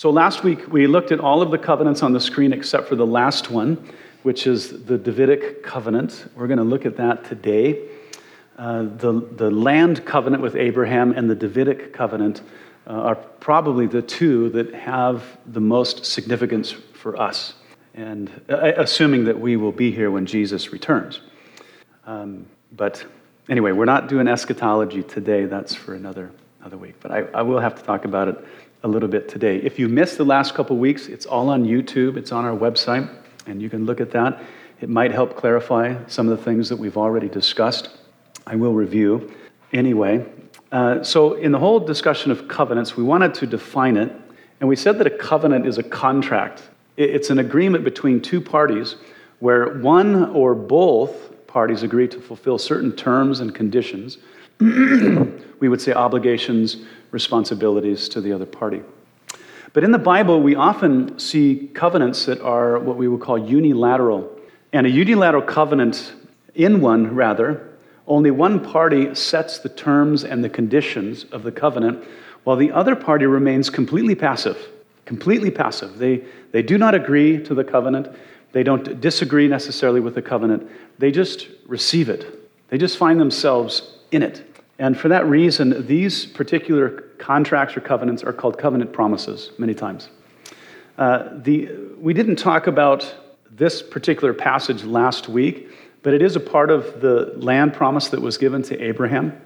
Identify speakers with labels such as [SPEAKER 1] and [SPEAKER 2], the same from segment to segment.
[SPEAKER 1] So last week we looked at all of the covenants on the screen except for the last one, which is the Davidic covenant. We're going to look at that today. Uh, the, the land covenant with Abraham and the Davidic covenant uh, are probably the two that have the most significance for us, and uh, assuming that we will be here when Jesus returns. Um, but anyway, we're not doing eschatology today. That's for another, another week. But I, I will have to talk about it a little bit today. If you missed the last couple weeks, it's all on YouTube, it's on our website, and you can look at that. It might help clarify some of the things that we've already discussed. I will review anyway. Uh, so, in the whole discussion of covenants, we wanted to define it, and we said that a covenant is a contract. It's an agreement between two parties where one or both parties agree to fulfill certain terms and conditions. we would say obligations, responsibilities to the other party. But in the Bible, we often see covenants that are what we would call unilateral. And a unilateral covenant, in one rather, only one party sets the terms and the conditions of the covenant, while the other party remains completely passive. Completely passive. They, they do not agree to the covenant. They don't disagree necessarily with the covenant. They just receive it. They just find themselves in it. And for that reason, these particular contracts or covenants are called covenant promises many times. Uh, the, we didn't talk about this particular passage last week, but it is a part of the land promise that was given to Abraham.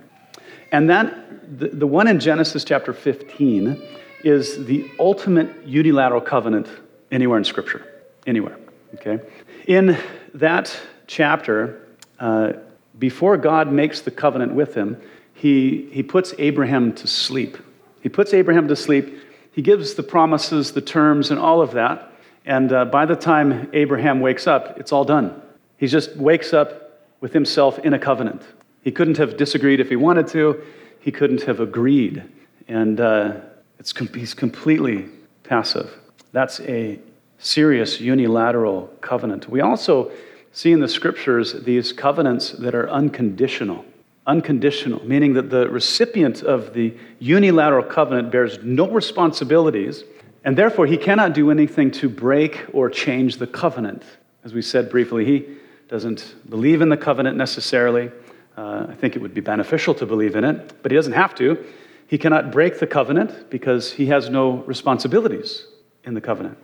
[SPEAKER 1] And that, the, the one in Genesis chapter 15, is the ultimate unilateral covenant anywhere in Scripture. Anywhere. Okay? In that chapter, uh, before God makes the covenant with him, he, he puts Abraham to sleep. He puts Abraham to sleep. He gives the promises, the terms, and all of that. And uh, by the time Abraham wakes up, it's all done. He just wakes up with himself in a covenant. He couldn't have disagreed if he wanted to, he couldn't have agreed. And uh, it's, he's completely passive. That's a serious unilateral covenant. We also see in the scriptures these covenants that are unconditional unconditional, meaning that the recipient of the unilateral covenant bears no responsibilities, and therefore he cannot do anything to break or change the covenant. As we said briefly, he doesn't believe in the covenant necessarily. Uh, I think it would be beneficial to believe in it, but he doesn't have to. He cannot break the covenant because he has no responsibilities in the covenant.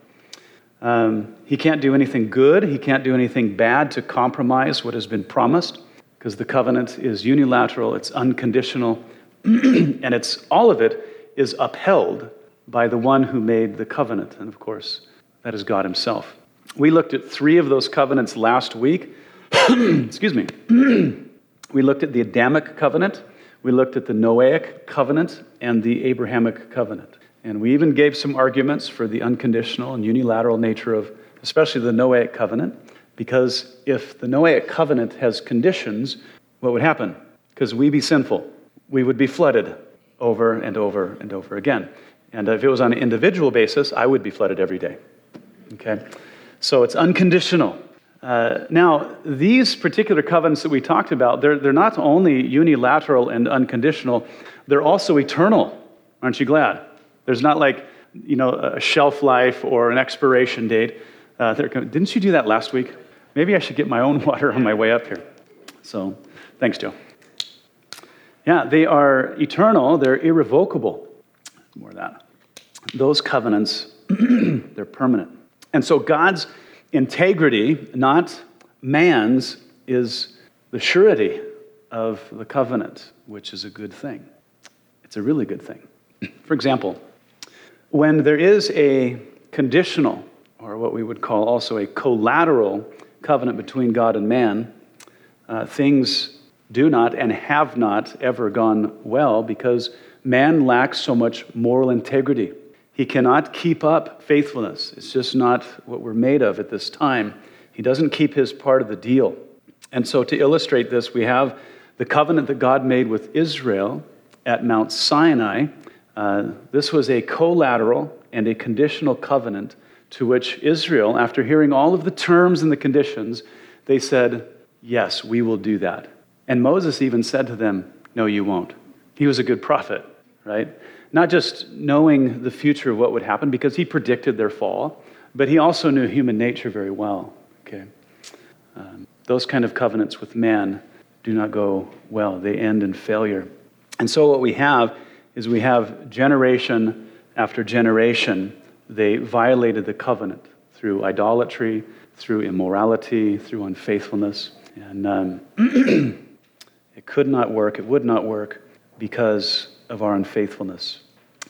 [SPEAKER 1] Um, he can't do anything good, he can't do anything bad to compromise what has been promised because the covenant is unilateral, it's unconditional, and it's all of it is upheld by the one who made the covenant. And of course, that is God Himself. We looked at three of those covenants last week. Excuse me. we looked at the Adamic covenant, we looked at the Noahic covenant, and the Abrahamic covenant. And we even gave some arguments for the unconditional and unilateral nature of, especially the Noahic covenant. Because if the Noahic covenant has conditions, what would happen? Because we be sinful, we would be flooded over and over and over again. And if it was on an individual basis, I would be flooded every day. Okay? So it's unconditional. Uh, now, these particular covenants that we talked about, they're, they're not only unilateral and unconditional, they're also eternal. Aren't you glad? There's not like, you know, a shelf life or an expiration date. Uh, didn't you do that last week? Maybe I should get my own water on my way up here. So, thanks, Joe. Yeah, they are eternal, they're irrevocable. More of that. Those covenants, they're permanent. And so, God's integrity, not man's, is the surety of the covenant, which is a good thing. It's a really good thing. For example, when there is a conditional, or what we would call also a collateral covenant between God and man, uh, things do not and have not ever gone well because man lacks so much moral integrity. He cannot keep up faithfulness. It's just not what we're made of at this time. He doesn't keep his part of the deal. And so, to illustrate this, we have the covenant that God made with Israel at Mount Sinai. Uh, this was a collateral and a conditional covenant to which Israel, after hearing all of the terms and the conditions, they said, Yes, we will do that. And Moses even said to them, No, you won't. He was a good prophet, right? not just knowing the future of what would happen, because he predicted their fall, but he also knew human nature very well. Okay? Um, those kind of covenants with man do not go well, they end in failure. And so, what we have is we have generation after generation, they violated the covenant through idolatry, through immorality, through unfaithfulness. And um, it could not work, it would not work because of our unfaithfulness.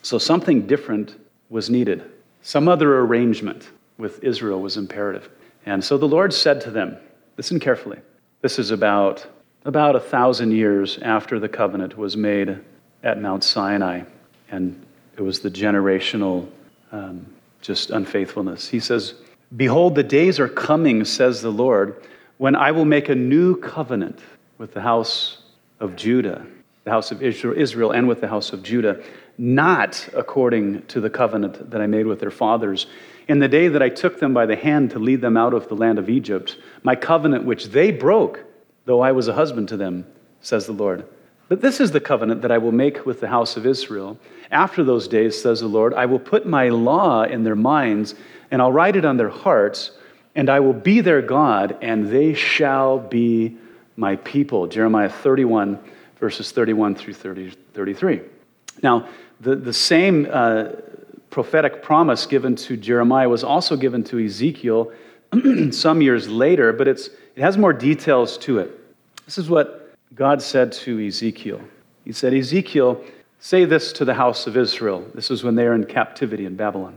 [SPEAKER 1] So something different was needed. Some other arrangement with Israel was imperative. And so the Lord said to them, Listen carefully. This is about, about a thousand years after the covenant was made at Mount Sinai. And it was the generational um, just unfaithfulness. He says, Behold, the days are coming, says the Lord, when I will make a new covenant with the house of Judah, the house of Israel, and with the house of Judah, not according to the covenant that I made with their fathers. In the day that I took them by the hand to lead them out of the land of Egypt, my covenant which they broke, though I was a husband to them, says the Lord. But this is the covenant that I will make with the house of Israel. After those days, says the Lord, I will put my law in their minds, and I'll write it on their hearts, and I will be their God, and they shall be my people. Jeremiah 31, verses 31 through 30, 33. Now, the, the same uh, prophetic promise given to Jeremiah was also given to Ezekiel some years later, but it's, it has more details to it. This is what God said to Ezekiel, He said, Ezekiel, say this to the house of Israel. This is when they are in captivity in Babylon.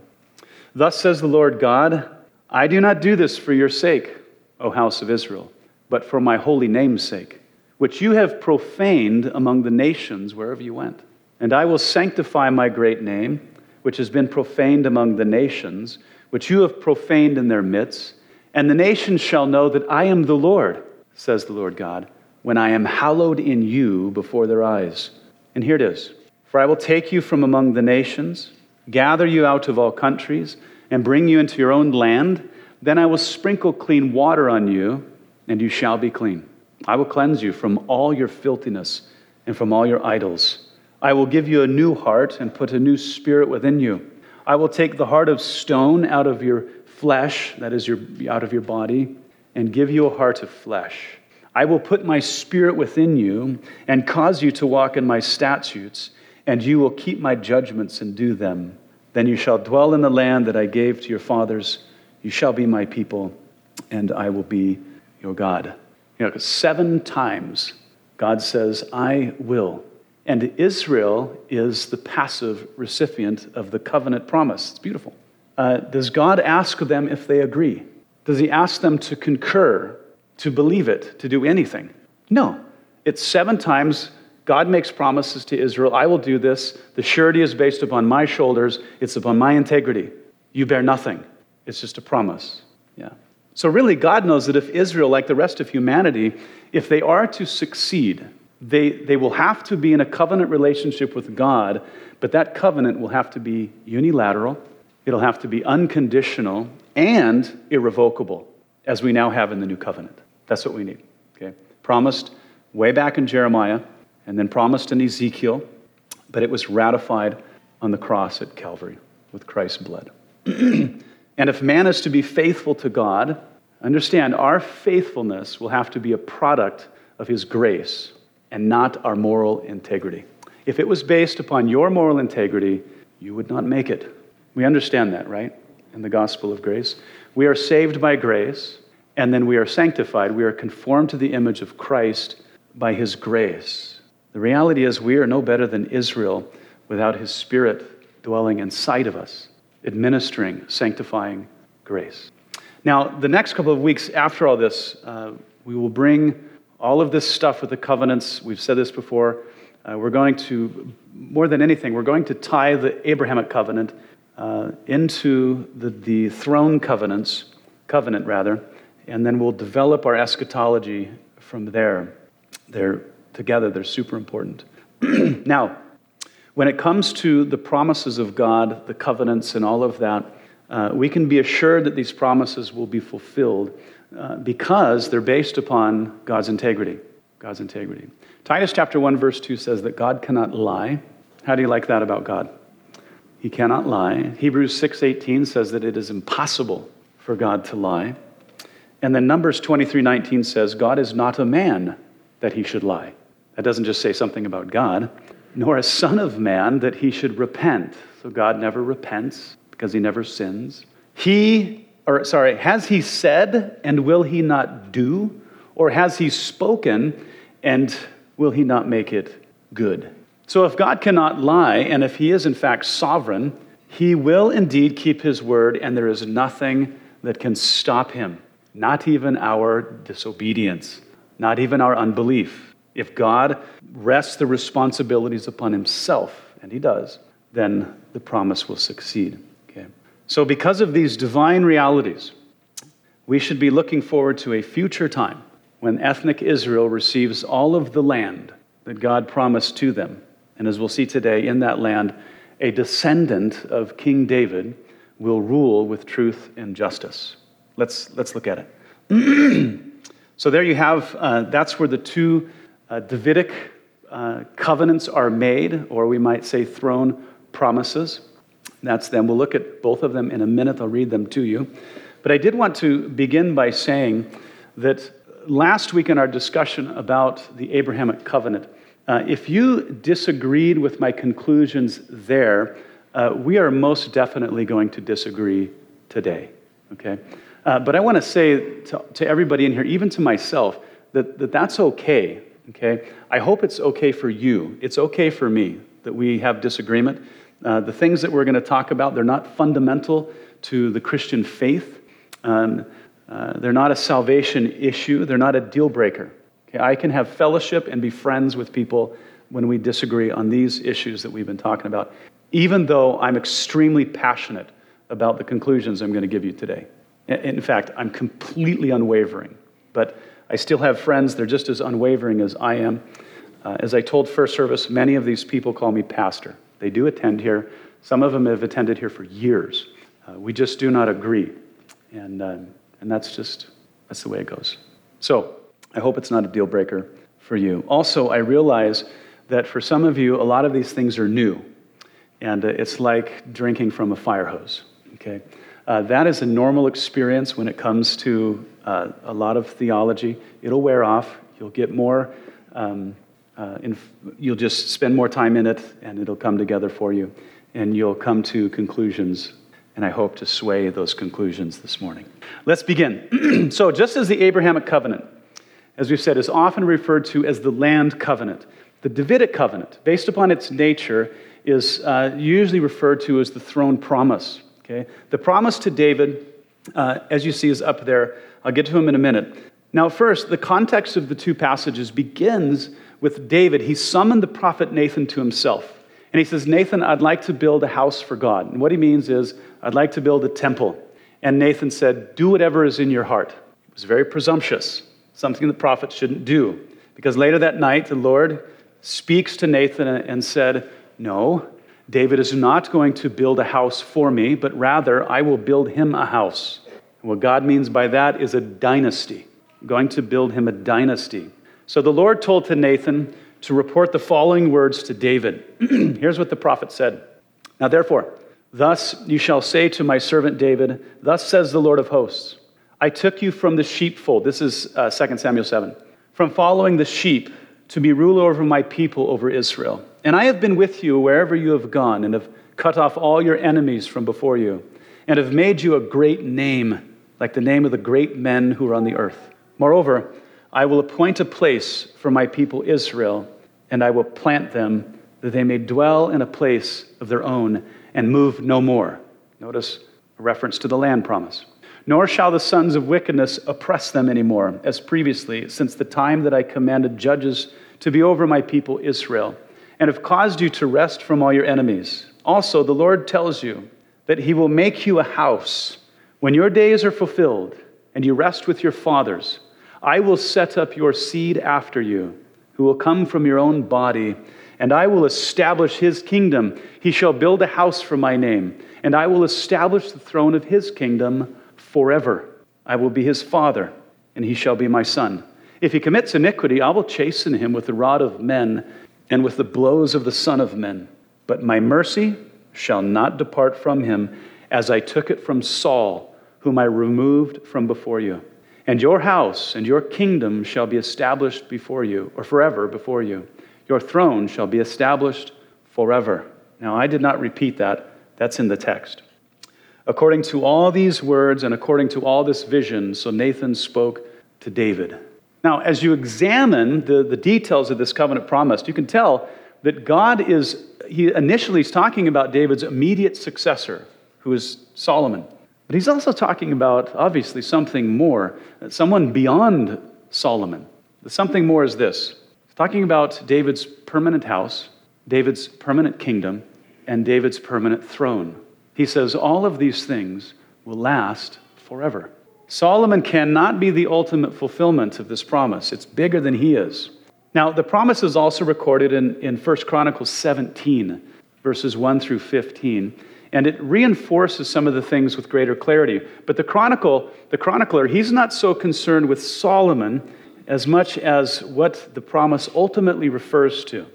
[SPEAKER 1] Thus says the Lord God, I do not do this for your sake, O house of Israel, but for my holy name's sake, which you have profaned among the nations wherever you went. And I will sanctify my great name, which has been profaned among the nations, which you have profaned in their midst. And the nations shall know that I am the Lord, says the Lord God when I am hallowed in you before their eyes. And here it is For I will take you from among the nations, gather you out of all countries, and bring you into your own land. Then I will sprinkle clean water on you, and you shall be clean. I will cleanse you from all your filthiness and from all your idols. I will give you a new heart and put a new spirit within you. I will take the heart of stone out of your flesh, that is, your, out of your body, and give you a heart of flesh. I will put my spirit within you and cause you to walk in my statutes, and you will keep my judgments and do them. Then you shall dwell in the land that I gave to your fathers. You shall be my people, and I will be your God. You know, seven times God says, I will. And Israel is the passive recipient of the covenant promise. It's beautiful. Uh, does God ask them if they agree? Does he ask them to concur to believe it, to do anything. No. It's seven times God makes promises to Israel I will do this. The surety is based upon my shoulders, it's upon my integrity. You bear nothing. It's just a promise. Yeah. So, really, God knows that if Israel, like the rest of humanity, if they are to succeed, they, they will have to be in a covenant relationship with God, but that covenant will have to be unilateral, it'll have to be unconditional, and irrevocable, as we now have in the new covenant. That's what we need. Okay? Promised way back in Jeremiah, and then promised in Ezekiel, but it was ratified on the cross at Calvary with Christ's blood. and if man is to be faithful to God, understand our faithfulness will have to be a product of his grace and not our moral integrity. If it was based upon your moral integrity, you would not make it. We understand that, right? In the gospel of grace. We are saved by grace and then we are sanctified. We are conformed to the image of Christ by his grace. The reality is, we are no better than Israel without his spirit dwelling inside of us, administering, sanctifying grace. Now, the next couple of weeks after all this, uh, we will bring all of this stuff with the covenants. We've said this before. Uh, we're going to, more than anything, we're going to tie the Abrahamic covenant uh, into the, the throne covenants, covenant rather, and then we'll develop our eschatology from there. They're together, they're super important. now, when it comes to the promises of God, the covenants, and all of that, uh, we can be assured that these promises will be fulfilled uh, because they're based upon God's integrity. God's integrity. Titus chapter 1, verse 2 says that God cannot lie. How do you like that about God? He cannot lie. Hebrews 6:18 says that it is impossible for God to lie. And then Numbers 23:19 says God is not a man that he should lie. That doesn't just say something about God, nor a son of man that he should repent. So God never repents because he never sins. He or sorry, has he said and will he not do? Or has he spoken and will he not make it good? So if God cannot lie, and if he is in fact sovereign, he will indeed keep his word, and there is nothing that can stop him, not even our disobedience, not even our unbelief. If God rests the responsibilities upon himself, and he does, then the promise will succeed. Okay? So, because of these divine realities, we should be looking forward to a future time when ethnic Israel receives all of the land that God promised to them and as we'll see today, in that land, a descendant of King David will rule with truth and justice. Let's, let's look at it. so, there you have, uh, that's where the two uh, Davidic uh, covenants are made, or we might say throne promises. That's them. We'll look at both of them in a minute. I'll read them to you. But I did want to begin by saying that last week in our discussion about the Abrahamic covenant, uh, if you disagreed with my conclusions there, uh, we are most definitely going to disagree today, okay? Uh, but I want to say to, everybody in here, even to myself, that, that that's okay, okay? I hope it's okay for you. It's okay for me that we have disagreement. Uh, the things that we're going to talk about, they're not fundamental to the Christian faith. Um, uh, they're not a salvation issue. They're not a deal breaker. Okay, I can have fellowship and be friends with people when we disagree on these issues that we've been talking about, even though I'm extremely passionate about the conclusions I'm going to give you today. In fact, I'm completely unwavering, but I still have friends. They're just as unwavering as I am. Uh, as I told First Service, many of these people call me pastor. They do attend here. Some of them have attended here for years. Uh, we just do not agree. And, uh, and that's just, that's the way it goes. So, I hope it's not a deal breaker for you. Also, I realize that for some of you, a lot of these things are new, and uh, it's like drinking from a fire hose. Okay? Uh, that is a normal experience when it comes to uh, a lot of theology. It'll wear off. You'll get more, um, uh, inf- you'll just spend more time in it, and it'll come together for you. And you'll come to conclusions, and I hope to sway those conclusions this morning. Let's begin. so, just as the Abrahamic covenant as we've said, is often referred to as the land covenant. The Davidic covenant, based upon its nature, is uh, usually referred to as the throne promise. Okay? The promise to David, uh, as you see, is up there. I'll get to him in a minute. Now, first, the context of the two passages begins with David. He summoned the prophet Nathan to himself. And he says, Nathan, I'd like to build a house for God. And what he means is, I'd like to build a temple. And Nathan said, Do whatever is in your heart. It was very presumptuous something the prophet shouldn't do. Because later that night, the Lord speaks to Nathan and said, No, David is not going to build a house for me, but rather I will build him a house. And what God means by that is a dynasty. I'm going to build him a dynasty. So the Lord told to Nathan to report the following words to David. Here's what the prophet said Now, therefore, thus you shall say to my servant David, Thus says the Lord of hosts. I took you from the sheepfold. This is uh, 2 Samuel 7. From following the sheep to be ruler over my people, over Israel. And I have been with you wherever you have gone, and have cut off all your enemies from before you, and have made you a great name, like the name of the great men who are on the earth. Moreover, I will appoint a place for my people Israel, and I will plant them that they may dwell in a place of their own and move no more. Notice a reference to the land promise. Nor shall the sons of wickedness oppress them anymore, as previously, since the time that I commanded judges to be over my people Israel, and have caused you to rest from all your enemies. Also, the Lord tells you that he will make you a house. When your days are fulfilled and you rest with your fathers, I will set up your seed after you, who will come from your own body, and I will establish his kingdom. He shall build a house for my name, and I will establish the throne of his kingdom forever. I will be his father, and he shall be my son. If he commits iniquity, I will chasten him with the rod of men and with the blows of the Son of Men. But my mercy shall not depart from him, as I took it from Saul, whom I removed from before you. And your house and your kingdom shall be established before you, or forever before you. Your throne shall be established forever. Now, I did not repeat that, that's in the text. According to all these words and according to all this vision, so Nathan spoke to David. Now, as you examine the, the details of this covenant promise, you can tell that God is, he initially is talking about David's immediate successor, who is Solomon. But he's also talking about, obviously, something more, someone beyond Solomon. The something more is this he's talking about David's permanent house, David's permanent kingdom, and David's permanent throne. He says all of these things will last forever. Solomon cannot be the ultimate fulfillment of this promise. It's bigger than he is. Now, the promise is also recorded in, in 1 Chronicles 17, verses 1 through 15, and it reinforces some of the things with greater clarity. But the chronicle, the chronicler, he's not so concerned with Solomon as much as what the promise ultimately refers to.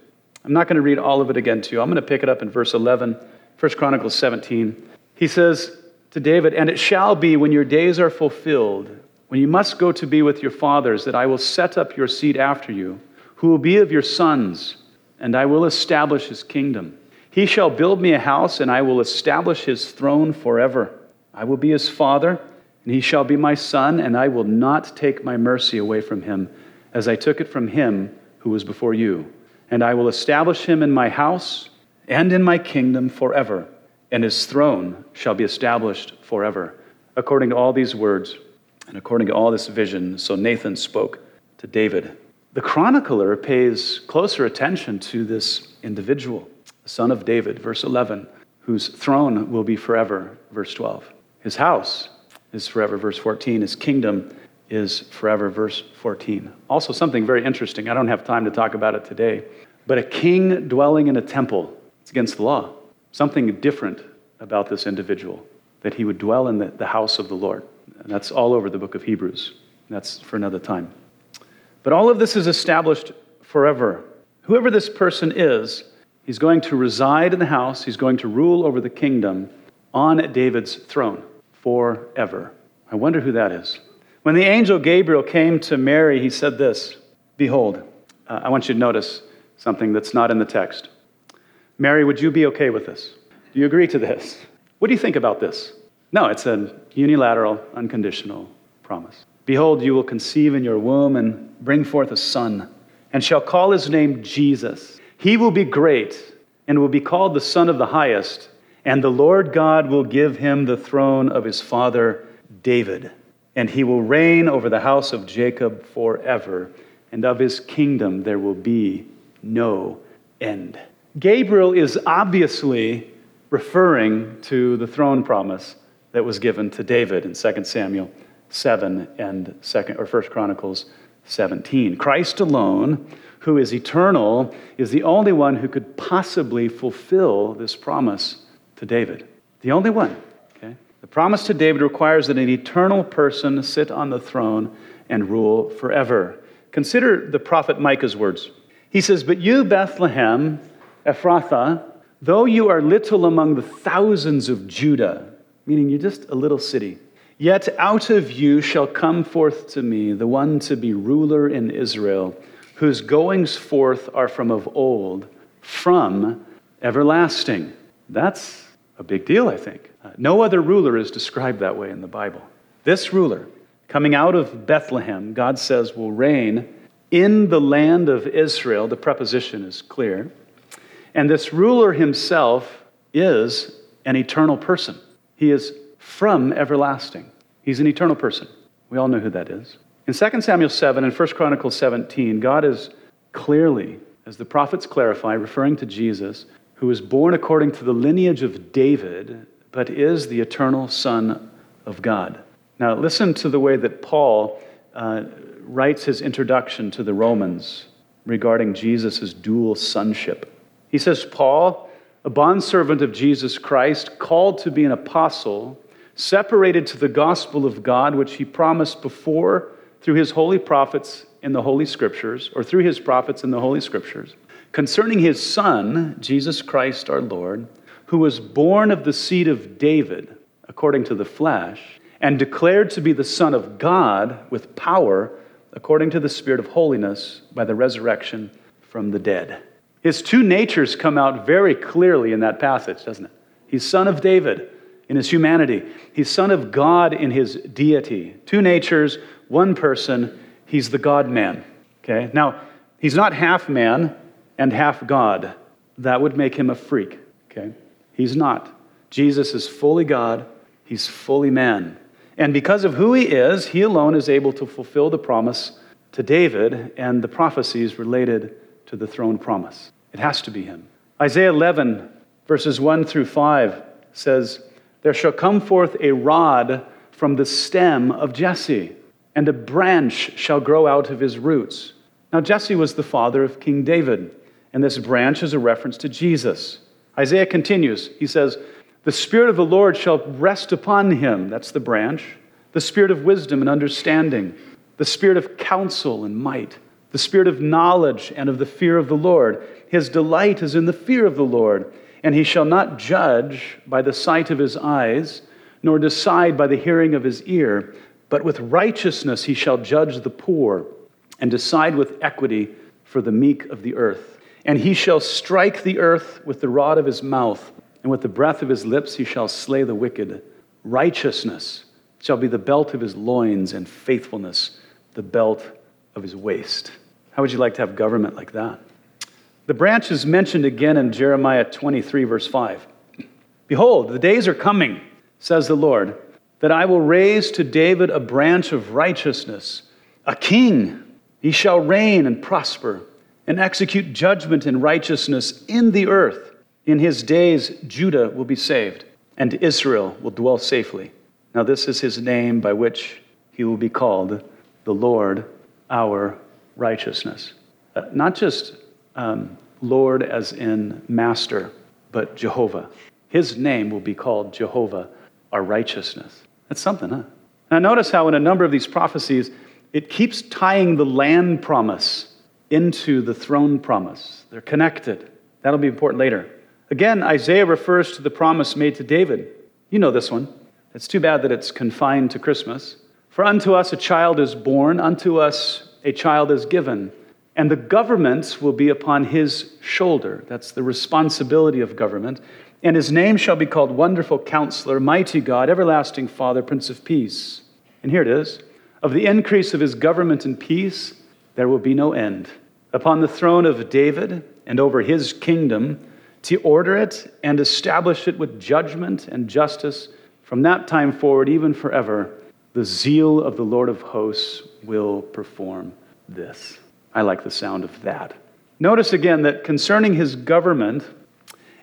[SPEAKER 1] I'm not going to read all of it again to you. I'm going to pick it up in verse 11, 1 Chronicles 17. He says to David, And it shall be when your days are fulfilled, when you must go to be with your fathers, that I will set up your seed after you who will be of your sons, and I will establish his kingdom. He shall build me a house, and I will establish his throne forever. I will be his father, and he shall be my son, and I will not take my mercy away from him, as I took it from him who was before you. And I will establish him in my house and in my kingdom forever, and his throne shall be established forever. According to all these words, and according to all this vision, so Nathan spoke to David. The chronicler pays closer attention to this individual, the son of David, verse 11, whose throne will be forever, verse 12. His house is forever, verse 14. His kingdom is forever, verse 14. Also, something very interesting. I don't have time to talk about it today, but a king dwelling in a temple, it's against the law. Something different about this individual, that he would dwell in the, the house of the Lord. And that's all over the book of Hebrews. That's for another time. But all of this is established forever. Whoever this person is, he's going to reside in the house, he's going to rule over the kingdom on David's throne forever. I wonder who that is. When the angel Gabriel came to Mary, he said this Behold, uh, I want you to notice something that's not in the text. Mary, would you be okay with this? Do you agree to this? What do you think about this? No, it's a unilateral, unconditional promise. Behold, you will conceive in your womb and bring forth a son, and shall call his name Jesus. He will be great and will be called the Son of the Highest, and the Lord God will give him the throne of his father David, and he will reign over the house of Jacob forever, and of his kingdom there will be no end. Gabriel is obviously referring to the throne promise that was given to David in 2 Samuel 7 and second or first chronicles 17 christ alone who is eternal is the only one who could possibly fulfill this promise to david. The only one okay? The promise to david requires that an eternal person sit on the throne and rule forever. Consider the prophet micah's words. He says but you bethlehem ephrathah though you are little among the thousands of judah meaning you're just a little city Yet out of you shall come forth to me the one to be ruler in Israel, whose goings forth are from of old, from everlasting. That's a big deal, I think. Uh, no other ruler is described that way in the Bible. This ruler, coming out of Bethlehem, God says will reign in the land of Israel. The preposition is clear. And this ruler himself is an eternal person. He is from everlasting. He's an eternal person. We all know who that is. In 2 Samuel 7 and 1 Chronicles 17, God is clearly, as the prophets clarify, referring to Jesus, who was born according to the lineage of David, but is the eternal Son of God. Now, listen to the way that Paul uh, writes his introduction to the Romans regarding Jesus' dual sonship. He says, Paul, a bondservant of Jesus Christ, called to be an apostle, separated to the gospel of God, which he promised before through his holy prophets in the Holy Scriptures, or through his prophets in the Holy Scriptures, concerning his Son, Jesus Christ our Lord, who was born of the seed of David, according to the flesh, and declared to be the Son of God with power, according to the Spirit of holiness, by the resurrection from the dead. His two natures come out very clearly in that passage, doesn't it? He's Son of David in his humanity, he's Son of God in his deity. Two natures, one person, he's the God man. Okay? Now, he's not half man and half God. That would make him a freak. Okay? He's not. Jesus is fully God, he's fully man. And because of who he is, he alone is able to fulfill the promise to David and the prophecies related to the throne promise. It has to be him. Isaiah 11, verses 1 through 5 says, There shall come forth a rod from the stem of Jesse, and a branch shall grow out of his roots. Now, Jesse was the father of King David, and this branch is a reference to Jesus. Isaiah continues. He says, The Spirit of the Lord shall rest upon him. That's the branch. The Spirit of wisdom and understanding, the Spirit of counsel and might, the Spirit of knowledge and of the fear of the Lord. His delight is in the fear of the Lord. And he shall not judge by the sight of his eyes, nor decide by the hearing of his ear, but with righteousness he shall judge the poor, and decide with equity for the meek of the earth. And he shall strike the earth with the rod of his mouth, and with the breath of his lips he shall slay the wicked. Righteousness shall be the belt of his loins, and faithfulness the belt of his waist. How would you like to have government like that? The branch is mentioned again in Jeremiah 23, verse 5. Behold, the days are coming, says the Lord, that I will raise to David a branch of righteousness, a king. He shall reign and prosper and execute judgment and righteousness in the earth. In his days, Judah will be saved, and Israel will dwell safely. Now, this is his name by which he will be called the Lord, our righteousness. Uh, not just um, Lord as in master, but Jehovah. His name will be called Jehovah, our righteousness. That's something, huh? Now, notice how in a number of these prophecies, it keeps tying the land promise into the throne promise. They're connected. That'll be important later. Again, Isaiah refers to the promise made to David. You know this one. It's too bad that it's confined to Christmas. For unto us a child is born, unto us a child is given, and the government will be upon his shoulder. That's the responsibility of government. And his name shall be called Wonderful Counselor, Mighty God, Everlasting Father, Prince of Peace. And here it is. Of the increase of his government and peace, there will be no end. Upon the throne of David and over his kingdom, to order it and establish it with judgment and justice from that time forward, even forever, the zeal of the Lord of hosts will perform this. I like the sound of that. Notice again that concerning his government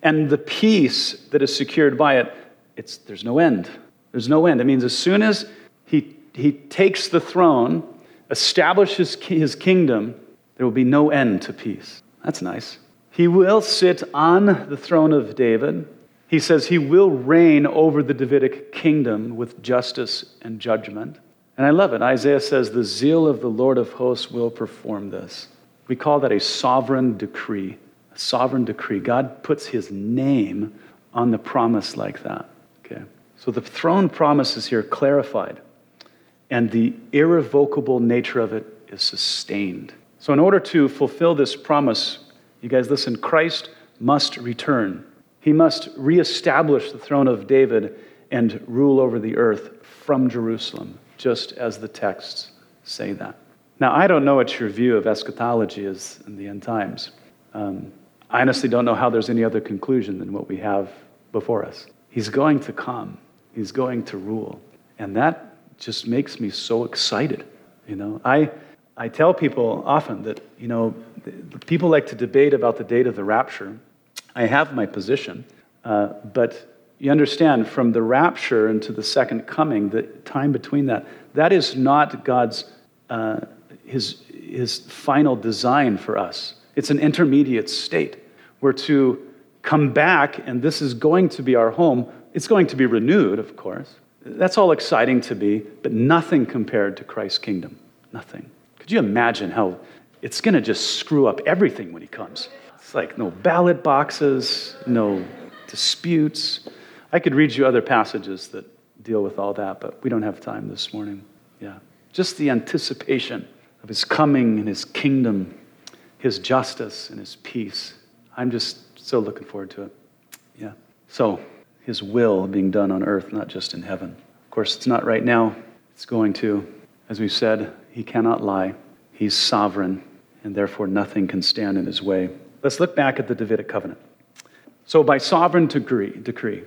[SPEAKER 1] and the peace that is secured by it, it's, there's no end. There's no end. It means as soon as he, he takes the throne, establishes his kingdom, there will be no end to peace. That's nice. He will sit on the throne of David. He says he will reign over the Davidic kingdom with justice and judgment. And I love it. Isaiah says, The zeal of the Lord of hosts will perform this. We call that a sovereign decree. A sovereign decree. God puts his name on the promise like that. Okay. So the throne promise is here clarified and the irrevocable nature of it is sustained. So, in order to fulfill this promise, you guys listen, Christ must return. He must reestablish the throne of David and rule over the earth from Jerusalem, just as the texts say that. Now, I don't know what your view of eschatology is in the end times. Um, I honestly don't know how there's any other conclusion than what we have before us. He's going to come, he's going to rule. And that just makes me so excited. You know, I, I tell people often that, you know, people like to debate about the date of the rapture. I have my position, uh, but you understand from the rapture into the second coming, the time between that, that is not God's, uh, his, his final design for us. It's an intermediate state. We're to come back, and this is going to be our home. It's going to be renewed, of course, that's all exciting to be, but nothing compared to Christ's kingdom. Nothing. Could you imagine how it's going to just screw up everything when he comes? It's like no ballot boxes, no disputes. I could read you other passages that deal with all that, but we don't have time this morning. Yeah. Just the anticipation of his coming and his kingdom, his justice and his peace. I'm just so looking forward to it. Yeah. So, his will being done on earth, not just in heaven. Of course, it's not right now. It's going to. As we said, he cannot lie. He's sovereign, and therefore nothing can stand in his way. Let's look back at the Davidic covenant. So, by sovereign decree, decree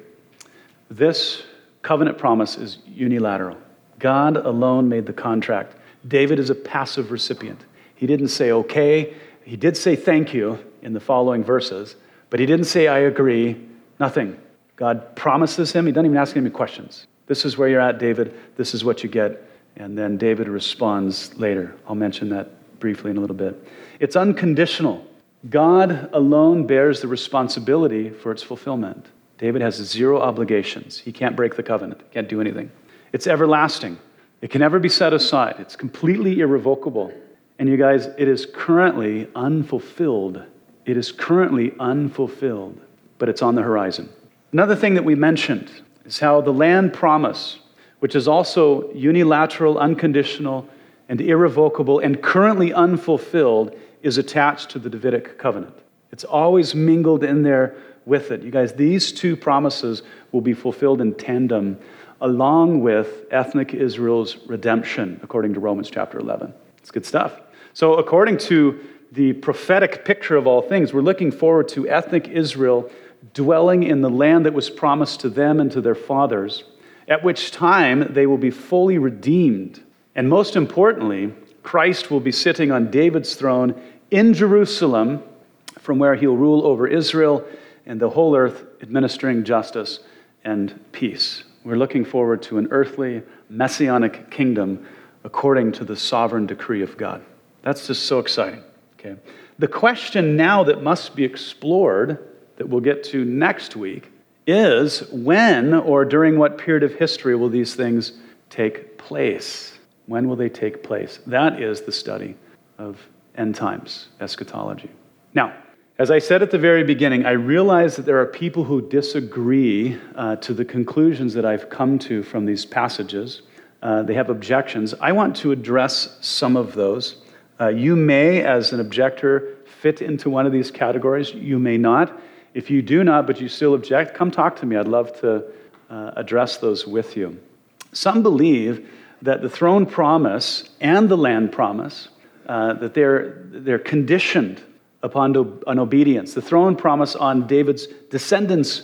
[SPEAKER 1] this covenant promise is unilateral. God alone made the contract. David is a passive recipient. He didn't say, okay. He did say thank you in the following verses, but he didn't say, I agree. Nothing. God promises him. He doesn't even ask him any questions. This is where you're at, David. This is what you get. And then David responds later. I'll mention that briefly in a little bit. It's unconditional. God alone bears the responsibility for its fulfillment. David has zero obligations. He can't break the covenant, can't do anything. It's everlasting. It can never be set aside. It's completely irrevocable. And you guys, it is currently unfulfilled. It is currently unfulfilled, but it's on the horizon. Another thing that we mentioned is how the land promise, which is also unilateral, unconditional, and irrevocable, and currently unfulfilled, is attached to the Davidic covenant. It's always mingled in there with it. You guys, these two promises will be fulfilled in tandem along with ethnic Israel's redemption, according to Romans chapter 11. It's good stuff. So, according to the prophetic picture of all things, we're looking forward to ethnic Israel dwelling in the land that was promised to them and to their fathers, at which time they will be fully redeemed. And most importantly, Christ will be sitting on David's throne in Jerusalem, from where he'll rule over Israel and the whole earth, administering justice and peace. We're looking forward to an earthly, messianic kingdom according to the sovereign decree of God. That's just so exciting. Okay. The question now that must be explored, that we'll get to next week, is when or during what period of history will these things take place? When will they take place? That is the study of end times, eschatology. Now, as I said at the very beginning, I realize that there are people who disagree uh, to the conclusions that I've come to from these passages. Uh, they have objections. I want to address some of those. Uh, you may, as an objector, fit into one of these categories. You may not. If you do not, but you still object, come talk to me. I'd love to uh, address those with you. Some believe that the throne promise and the land promise, uh, that they're, they're conditioned upon an obedience. The throne promise on David's descendants,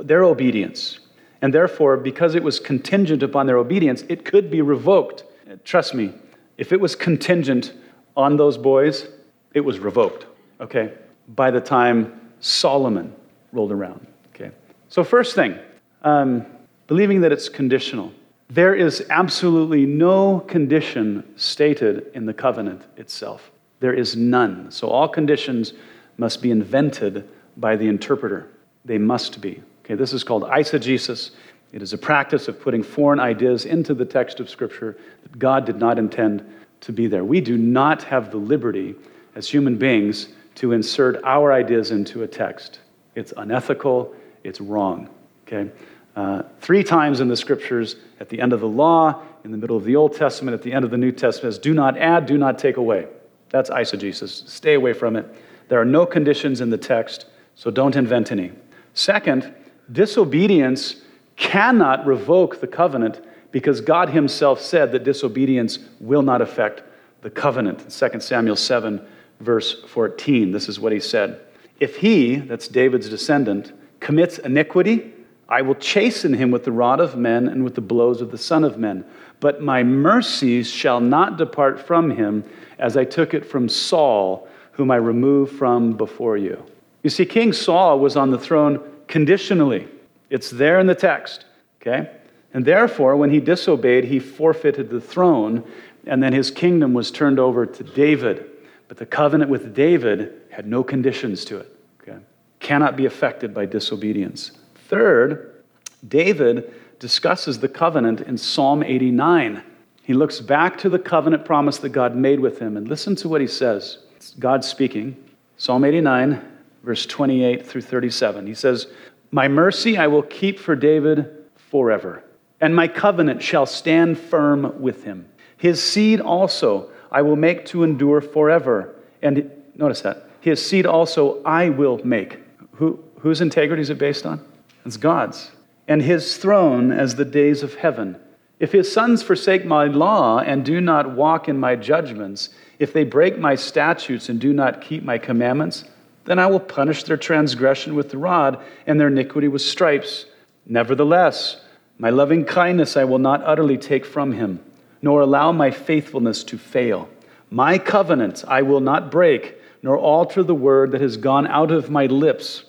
[SPEAKER 1] their obedience. And therefore, because it was contingent upon their obedience, it could be revoked. Trust me, if it was contingent on those boys, it was revoked, okay, by the time Solomon rolled around, okay. So, first thing, um, believing that it's conditional. There is absolutely no condition stated in the covenant itself. There is none. So all conditions must be invented by the interpreter. They must be. Okay, this is called eisegesis. It is a practice of putting foreign ideas into the text of Scripture that God did not intend to be there. We do not have the liberty as human beings to insert our ideas into a text. It's unethical, it's wrong. Okay? Uh, three times in the scriptures, at the end of the law, in the middle of the Old Testament, at the end of the New Testament, is do not add, do not take away. That's eisegesis. Stay away from it. There are no conditions in the text, so don't invent any. Second, disobedience cannot revoke the covenant because God Himself said that disobedience will not affect the covenant. 2 Samuel 7, verse 14, this is what He said If he, that's David's descendant, commits iniquity, I will chasten him with the rod of men and with the blows of the Son of Men. But my mercies shall not depart from him, as I took it from Saul, whom I removed from before you. You see, King Saul was on the throne conditionally. It's there in the text, okay? And therefore, when he disobeyed, he forfeited the throne, and then his kingdom was turned over to David. But the covenant with David had no conditions to it, okay? Cannot be affected by disobedience. Third, David discusses the covenant in Psalm 89. He looks back to the covenant promise that God made with him, and listen to what he says. It's God speaking. Psalm 89 verse 28 through 37. He says, My mercy I will keep for David forever, and my covenant shall stand firm with him. His seed also I will make to endure forever. And notice that. His seed also I will make. Who, whose integrity is it based on? It's God's. And his throne as the days of heaven. If his sons forsake my law and do not walk in my judgments, if they break my statutes and do not keep my commandments, then I will punish their transgression with the rod and their iniquity with stripes. Nevertheless, my loving kindness I will not utterly take from him, nor allow my faithfulness to fail. My covenant I will not break, nor alter the word that has gone out of my lips.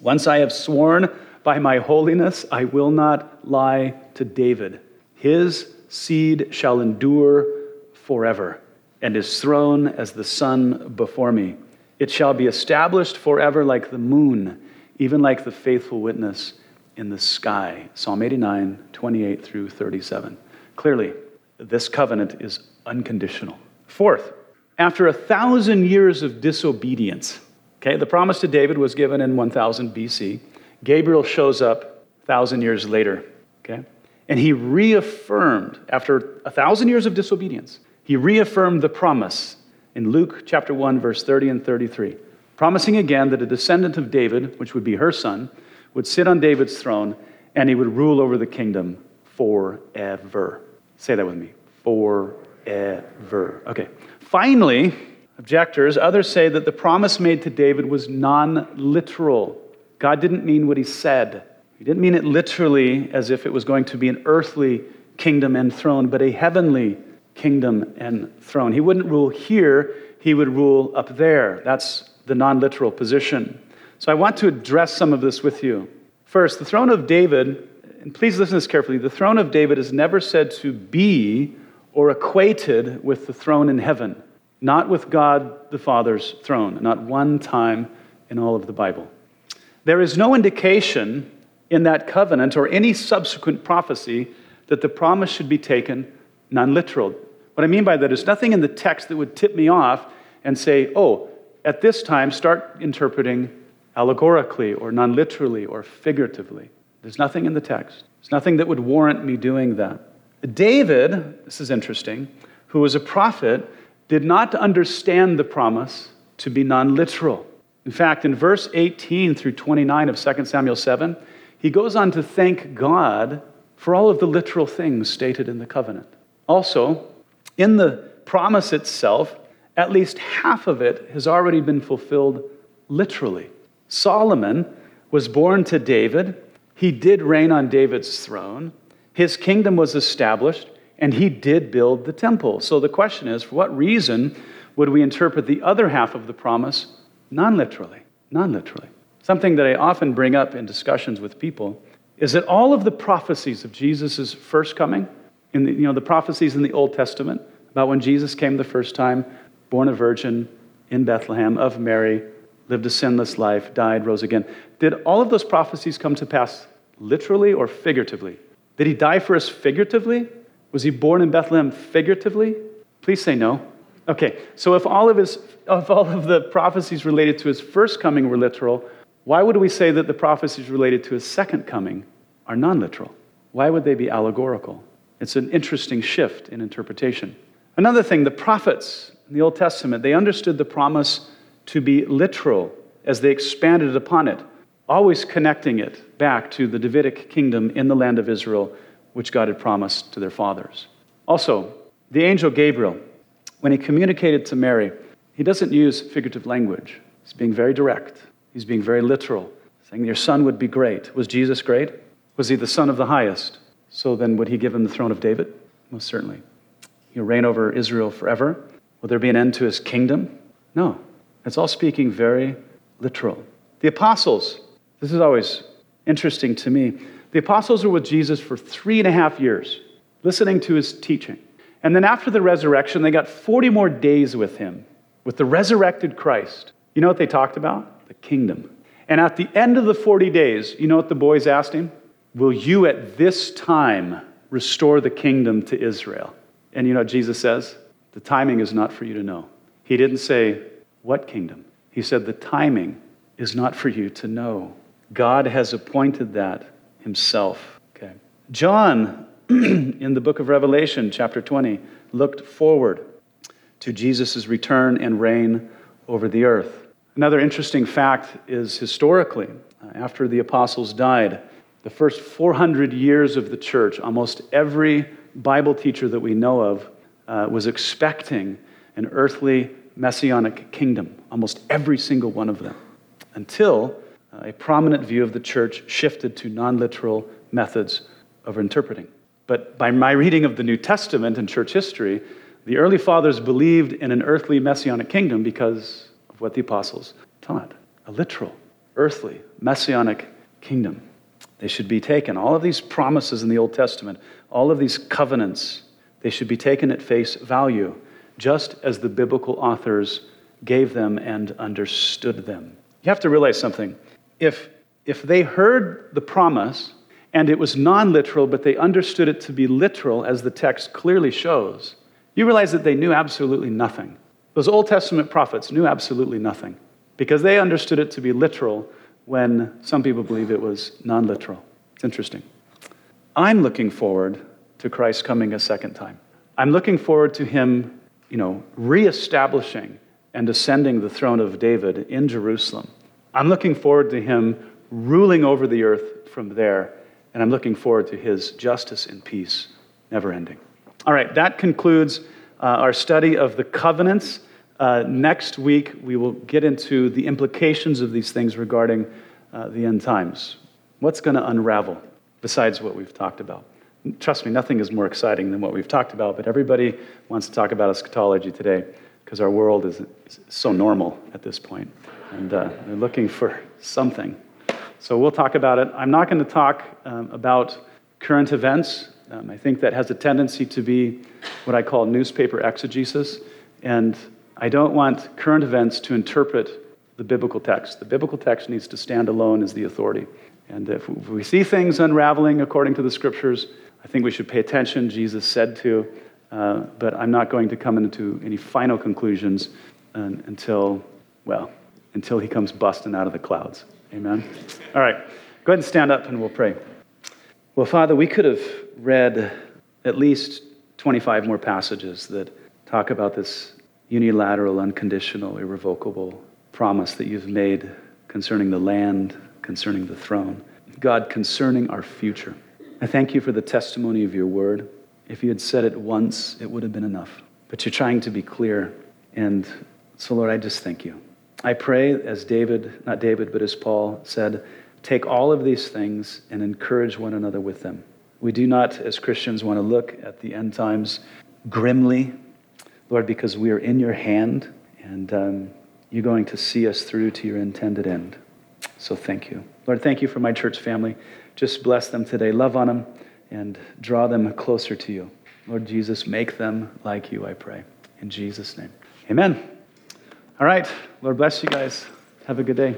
[SPEAKER 1] Once I have sworn by my holiness, I will not lie to David. His seed shall endure forever, and his throne as the sun before me. It shall be established forever like the moon, even like the faithful witness in the sky. Psalm 89, 28 through 37. Clearly, this covenant is unconditional. Fourth, after a thousand years of disobedience, okay, the promise to David was given in 1000 BC. Gabriel shows up a thousand years later, okay? And he reaffirmed, after a thousand years of disobedience, he reaffirmed the promise in Luke chapter 1, verse 30 and 33, promising again that a descendant of David, which would be her son, would sit on David's throne and he would rule over the kingdom forever. Say that with me forever. Okay. Finally, objectors, others say that the promise made to David was non literal. God didn't mean what he said. He didn't mean it literally as if it was going to be an earthly kingdom and throne, but a heavenly kingdom and throne. He wouldn't rule here, he would rule up there. That's the non literal position. So I want to address some of this with you. First, the throne of David, and please listen to this carefully the throne of David is never said to be or equated with the throne in heaven, not with God the Father's throne, not one time in all of the Bible. There is no indication in that covenant or any subsequent prophecy that the promise should be taken non literal. What I mean by that is nothing in the text that would tip me off and say, oh, at this time, start interpreting allegorically or non literally or figuratively. There's nothing in the text. There's nothing that would warrant me doing that. David, this is interesting, who was a prophet, did not understand the promise to be non literal. In fact, in verse 18 through 29 of 2 Samuel 7, he goes on to thank God for all of the literal things stated in the covenant. Also, in the promise itself, at least half of it has already been fulfilled literally. Solomon was born to David. He did reign on David's throne. His kingdom was established, and he did build the temple. So the question is for what reason would we interpret the other half of the promise non literally? Non literally. Something that I often bring up in discussions with people is that all of the prophecies of Jesus' first coming, in the, you know, the prophecies in the Old Testament about when Jesus came the first time, born a virgin in Bethlehem of Mary, lived a sinless life, died, rose again. Did all of those prophecies come to pass literally or figuratively? Did he die for us figuratively? Was he born in Bethlehem figuratively? Please say no. Okay, so if all of his if all of the prophecies related to his first coming were literal, why would we say that the prophecies related to his second coming are non-literal? Why would they be allegorical? It's an interesting shift in interpretation. Another thing, the prophets in the Old Testament, they understood the promise to be literal as they expanded upon it, always connecting it back to the Davidic kingdom in the land of Israel, which God had promised to their fathers. Also, the angel Gabriel, when he communicated to Mary, he doesn't use figurative language. He's being very direct, he's being very literal, saying, Your son would be great. Was Jesus great? Was he the son of the highest? So then, would he give him the throne of David? Most certainly. He'll reign over Israel forever. Will there be an end to his kingdom? No. It's all speaking very literal. The apostles, this is always interesting to me. The apostles were with Jesus for three and a half years, listening to his teaching. And then after the resurrection, they got 40 more days with him, with the resurrected Christ. You know what they talked about? The kingdom. And at the end of the 40 days, you know what the boys asked him? Will you at this time restore the kingdom to Israel? And you know what Jesus says? The timing is not for you to know. He didn't say, what kingdom? He said, The timing is not for you to know. God has appointed that himself. Okay. John, in the book of Revelation, chapter 20, looked forward to Jesus' return and reign over the earth. Another interesting fact is historically, uh, after the apostles died, the first 400 years of the church, almost every Bible teacher that we know of uh, was expecting an earthly messianic kingdom, almost every single one of them, until uh, a prominent view of the church shifted to non literal methods of interpreting. But by my reading of the New Testament and church history, the early fathers believed in an earthly messianic kingdom because of what the apostles taught a literal, earthly, messianic kingdom. They should be taken. All of these promises in the Old Testament, all of these covenants, they should be taken at face value, just as the biblical authors gave them and understood them. You have to realize something. If, if they heard the promise and it was non literal, but they understood it to be literal, as the text clearly shows, you realize that they knew absolutely nothing. Those Old Testament prophets knew absolutely nothing because they understood it to be literal when some people believe it was non literal. It's interesting. I'm looking forward to Christ coming a second time. I'm looking forward to him, you know, reestablishing and ascending the throne of David in Jerusalem. I'm looking forward to him ruling over the earth from there, and I'm looking forward to his justice and peace never ending. All right, that concludes uh, our study of the covenants. Uh, next week, we will get into the implications of these things regarding uh, the end times. What's going to unravel besides what we've talked about? Trust me, nothing is more exciting than what we've talked about, but everybody wants to talk about eschatology today because our world is, so normal at this point, and uh, they're looking for something. So we'll talk about it. I'm not going to talk um, about current events. Um, I think that has a tendency to be what I call newspaper exegesis, and I don't want current events to interpret the biblical text. The biblical text needs to stand alone as the authority. And if we see things unraveling according to the scriptures, I think we should pay attention. Jesus said to, uh, but I'm not going to come into any final conclusions until, well, until he comes busting out of the clouds. Amen? All right, go ahead and stand up and we'll pray. Well, Father, we could have read at least 25 more passages that talk about this unilateral, unconditional, irrevocable promise that you've made concerning the land, concerning the throne. God, concerning our future. I thank you for the testimony of your word. If you had said it once, it would have been enough. But you're trying to be clear. And so, Lord, I just thank you. I pray, as David, not David, but as Paul said, take all of these things and encourage one another with them. We do not, as Christians, want to look at the end times grimly Lord, because we are in your hand and um, you're going to see us through to your intended end. So thank you. Lord, thank you for my church family. Just bless them today. Love on them and draw them closer to you. Lord Jesus, make them like you, I pray. In Jesus' name. Amen. All right. Lord bless you guys. Have a good day.